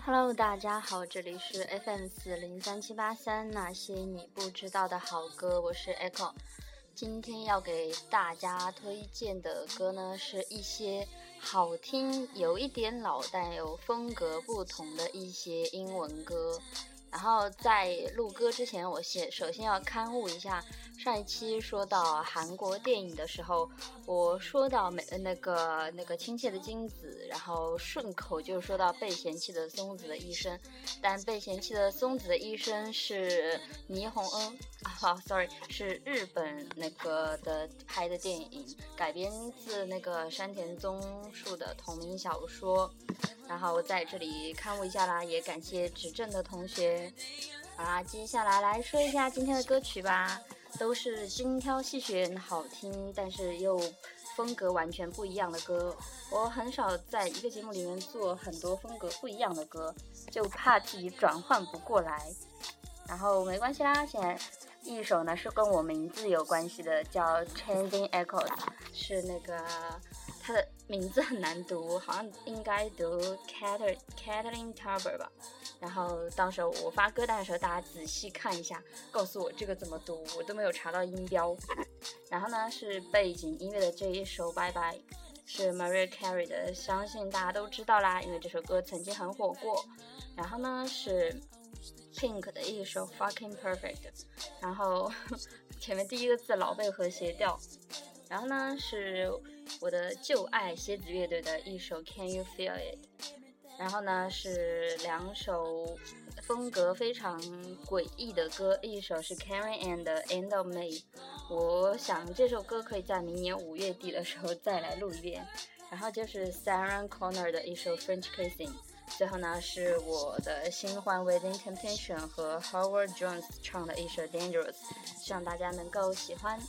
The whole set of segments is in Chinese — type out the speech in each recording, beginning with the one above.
Hello，大家好，这里是 FM 四零三七八三，那些你不知道的好歌，我是 Echo。今天要给大家推荐的歌呢，是一些好听、有一点老但有风格不同的一些英文歌。然后在录歌之前，我先首先要刊物一下。上一期说到韩国电影的时候，我说到美那个那个亲切的金子，然后顺口就说到被嫌弃的松子的一生，但被嫌弃的松子的一生是霓虹恩，好，sorry，是日本那个的拍的电影，改编自那个山田宗树的同名小说，然后我在这里刊物一下啦，也感谢指正的同学。好啦，接下来来说一下今天的歌曲吧。都是精挑细选、好听，但是又风格完全不一样的歌。我很少在一个节目里面做很多风格不一样的歌，就怕自己转换不过来。然后没关系啦，现在一首呢是跟我名字有关系的，叫《Changing Echoes》，是那个它的名字很难读，好像应该读 Kater Kathleen Tarver 吧。然后到时候我发歌单的时候，大家仔细看一下，告诉我这个怎么读，我都没有查到音标。然后呢是背景音乐的这一首《Bye Bye》，是 Mariah Carey 的，相信大家都知道啦，因为这首歌曾经很火过。然后呢是 Pink 的一首《Fucking Perfect》，然后 前面第一个字老被和谐掉。然后呢是我的旧爱蝎子乐队的一首《Can You Feel It》。然后呢，是两首风格非常诡异的歌，一首是 Karen and End of May，我想这首歌可以在明年五月底的时候再来录一遍。然后就是 Sarah Connor 的一首 French Kissing，最后呢是我的新欢 Within Temptation 和 Howard Jones 唱的一首 Dangerous，希望大家能够喜欢。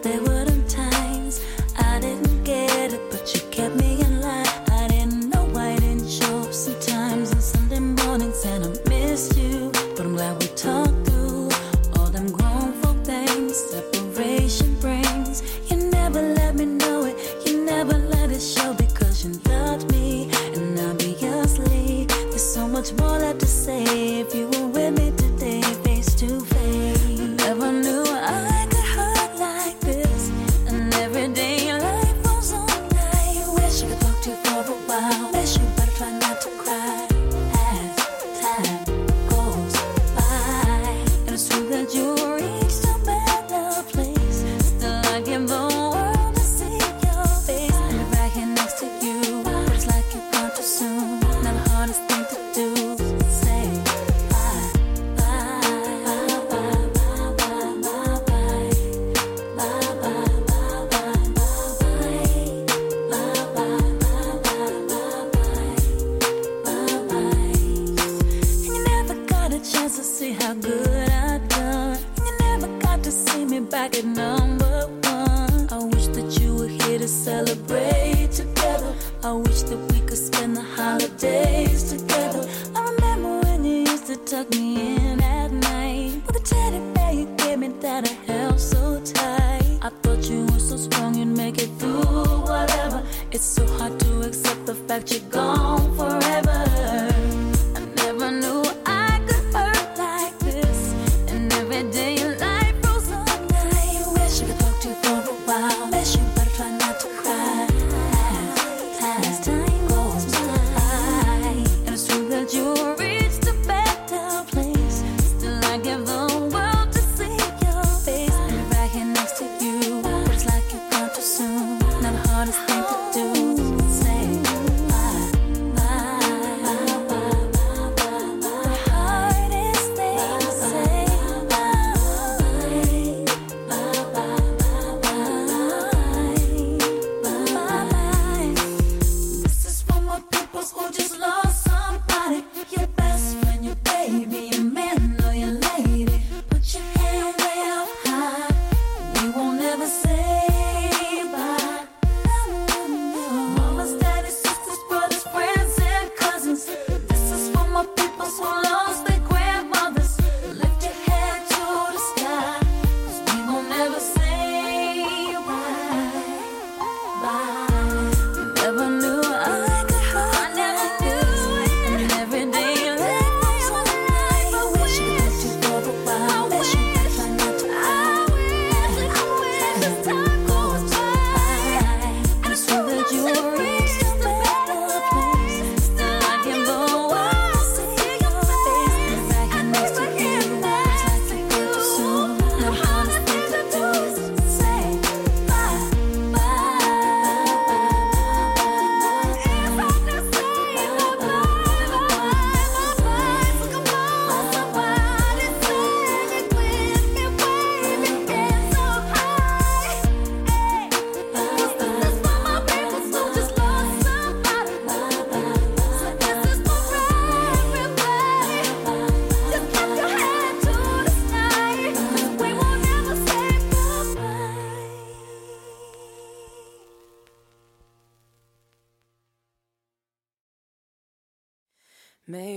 There were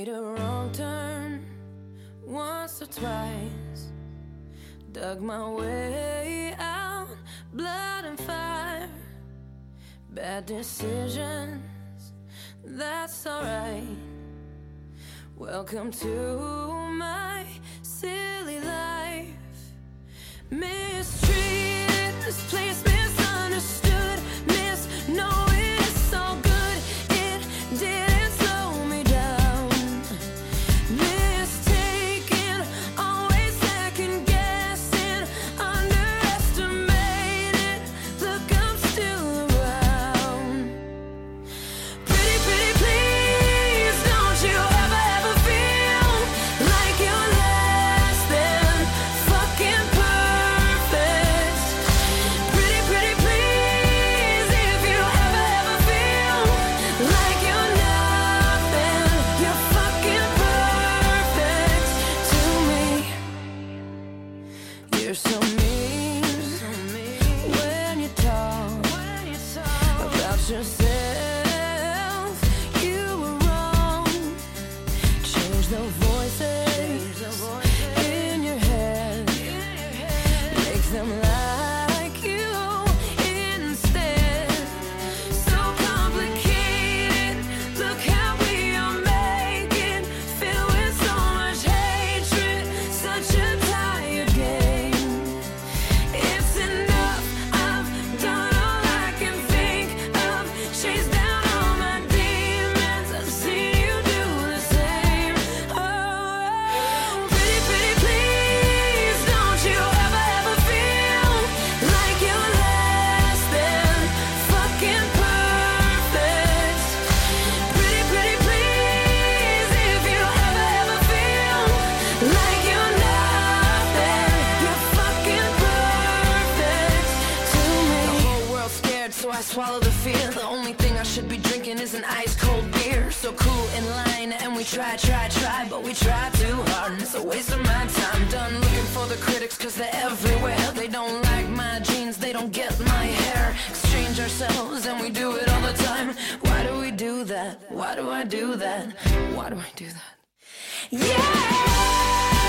Made a wrong turn once or twice. Dug my way out, blood and fire. Bad decisions, that's alright. Welcome to my silly life. Mistreated, this place misunderstood, misknowing they're everywhere. They don't like my jeans, they don't get my hair. Exchange ourselves, and we do it all the time. Why do we do that? Why do I do that? Why do I do that? Yeah!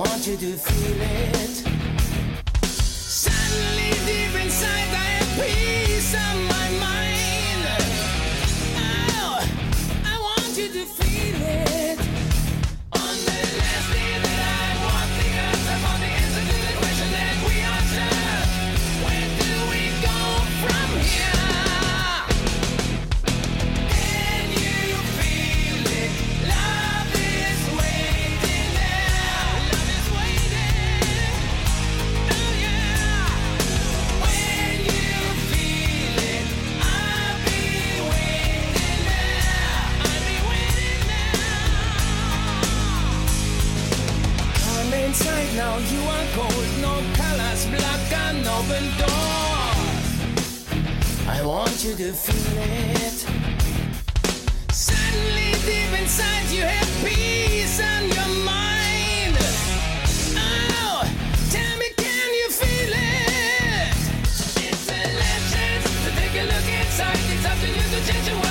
Want you to feel it. Suddenly, deep inside, I have now, you are cold. No colors, black and open doors. I want you to feel it. Suddenly, deep inside, you have peace on your mind. Oh, tell me, can you feel it? It's a take a look inside. It's up to you to change the world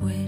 always.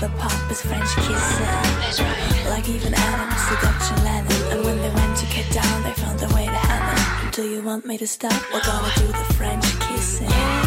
the pop is French kissing. That's right. Like even Adam seduction Lennon. And when they went to get down, they found their way to heaven. Do you want me to stop? We're gonna do the French kissing.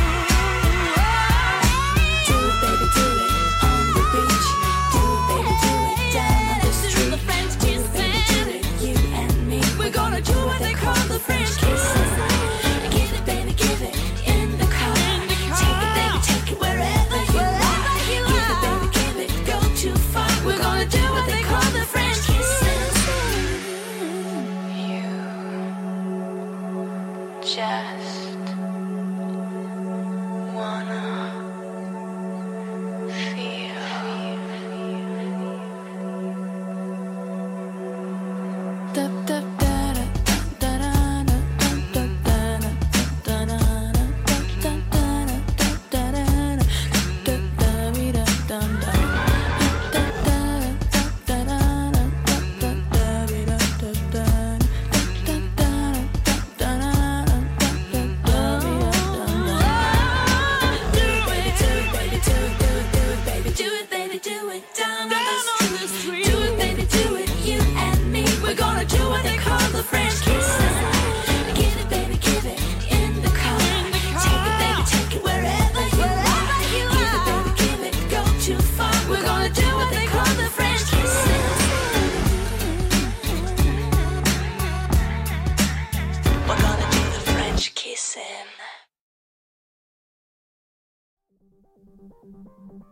dip, dip.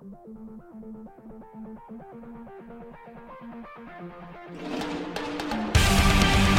Thank you.